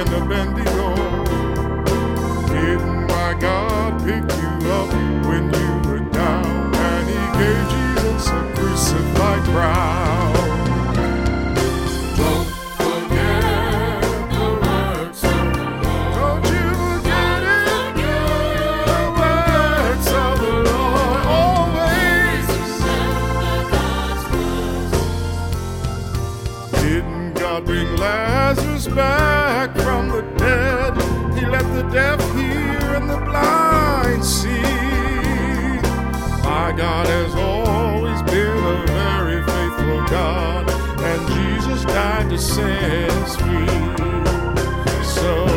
in the bendy road. Didn't my God pick you up? Back from the dead. He let the deaf hear and the blind see. My God has always been a very faithful God, and Jesus died to set us free. So